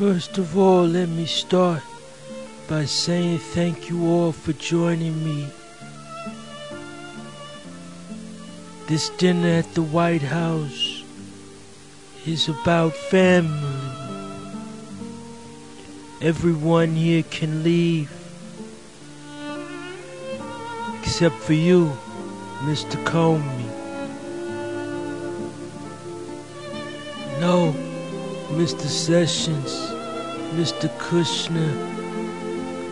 First of all, let me start by saying thank you all for joining me. This dinner at the White House is about family. Everyone here can leave. Except for you, Mr. Comey. No, Mr. Sessions, Mr. Kushner.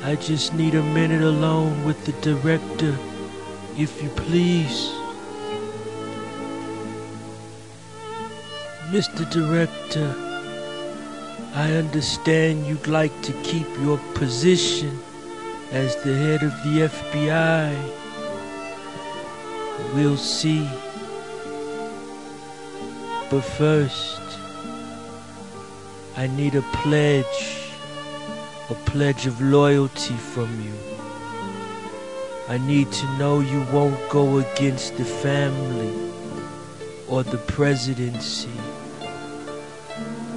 I just need a minute alone with the director, if you please. Mr. Director, I understand you'd like to keep your position as the head of the FBI. We'll see. But first, I need a pledge, a pledge of loyalty from you. I need to know you won't go against the family or the presidency.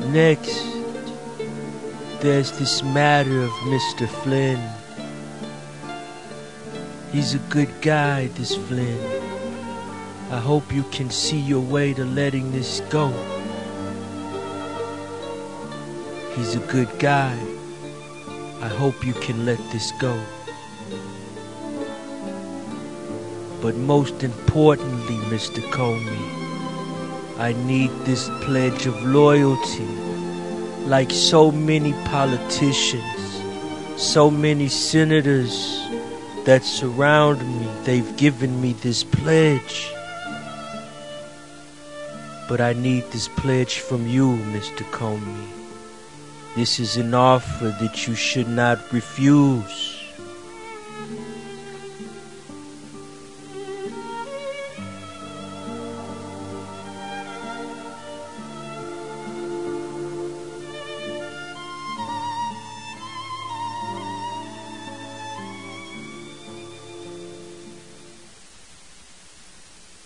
Next, there's this matter of Mr. Flynn. He's a good guy, this Flynn. I hope you can see your way to letting this go. He's a good guy. I hope you can let this go. But most importantly, Mr. Comey, I need this pledge of loyalty. Like so many politicians, so many senators that surround me, they've given me this pledge. But I need this pledge from you, Mr. Comey. This is an offer that you should not refuse.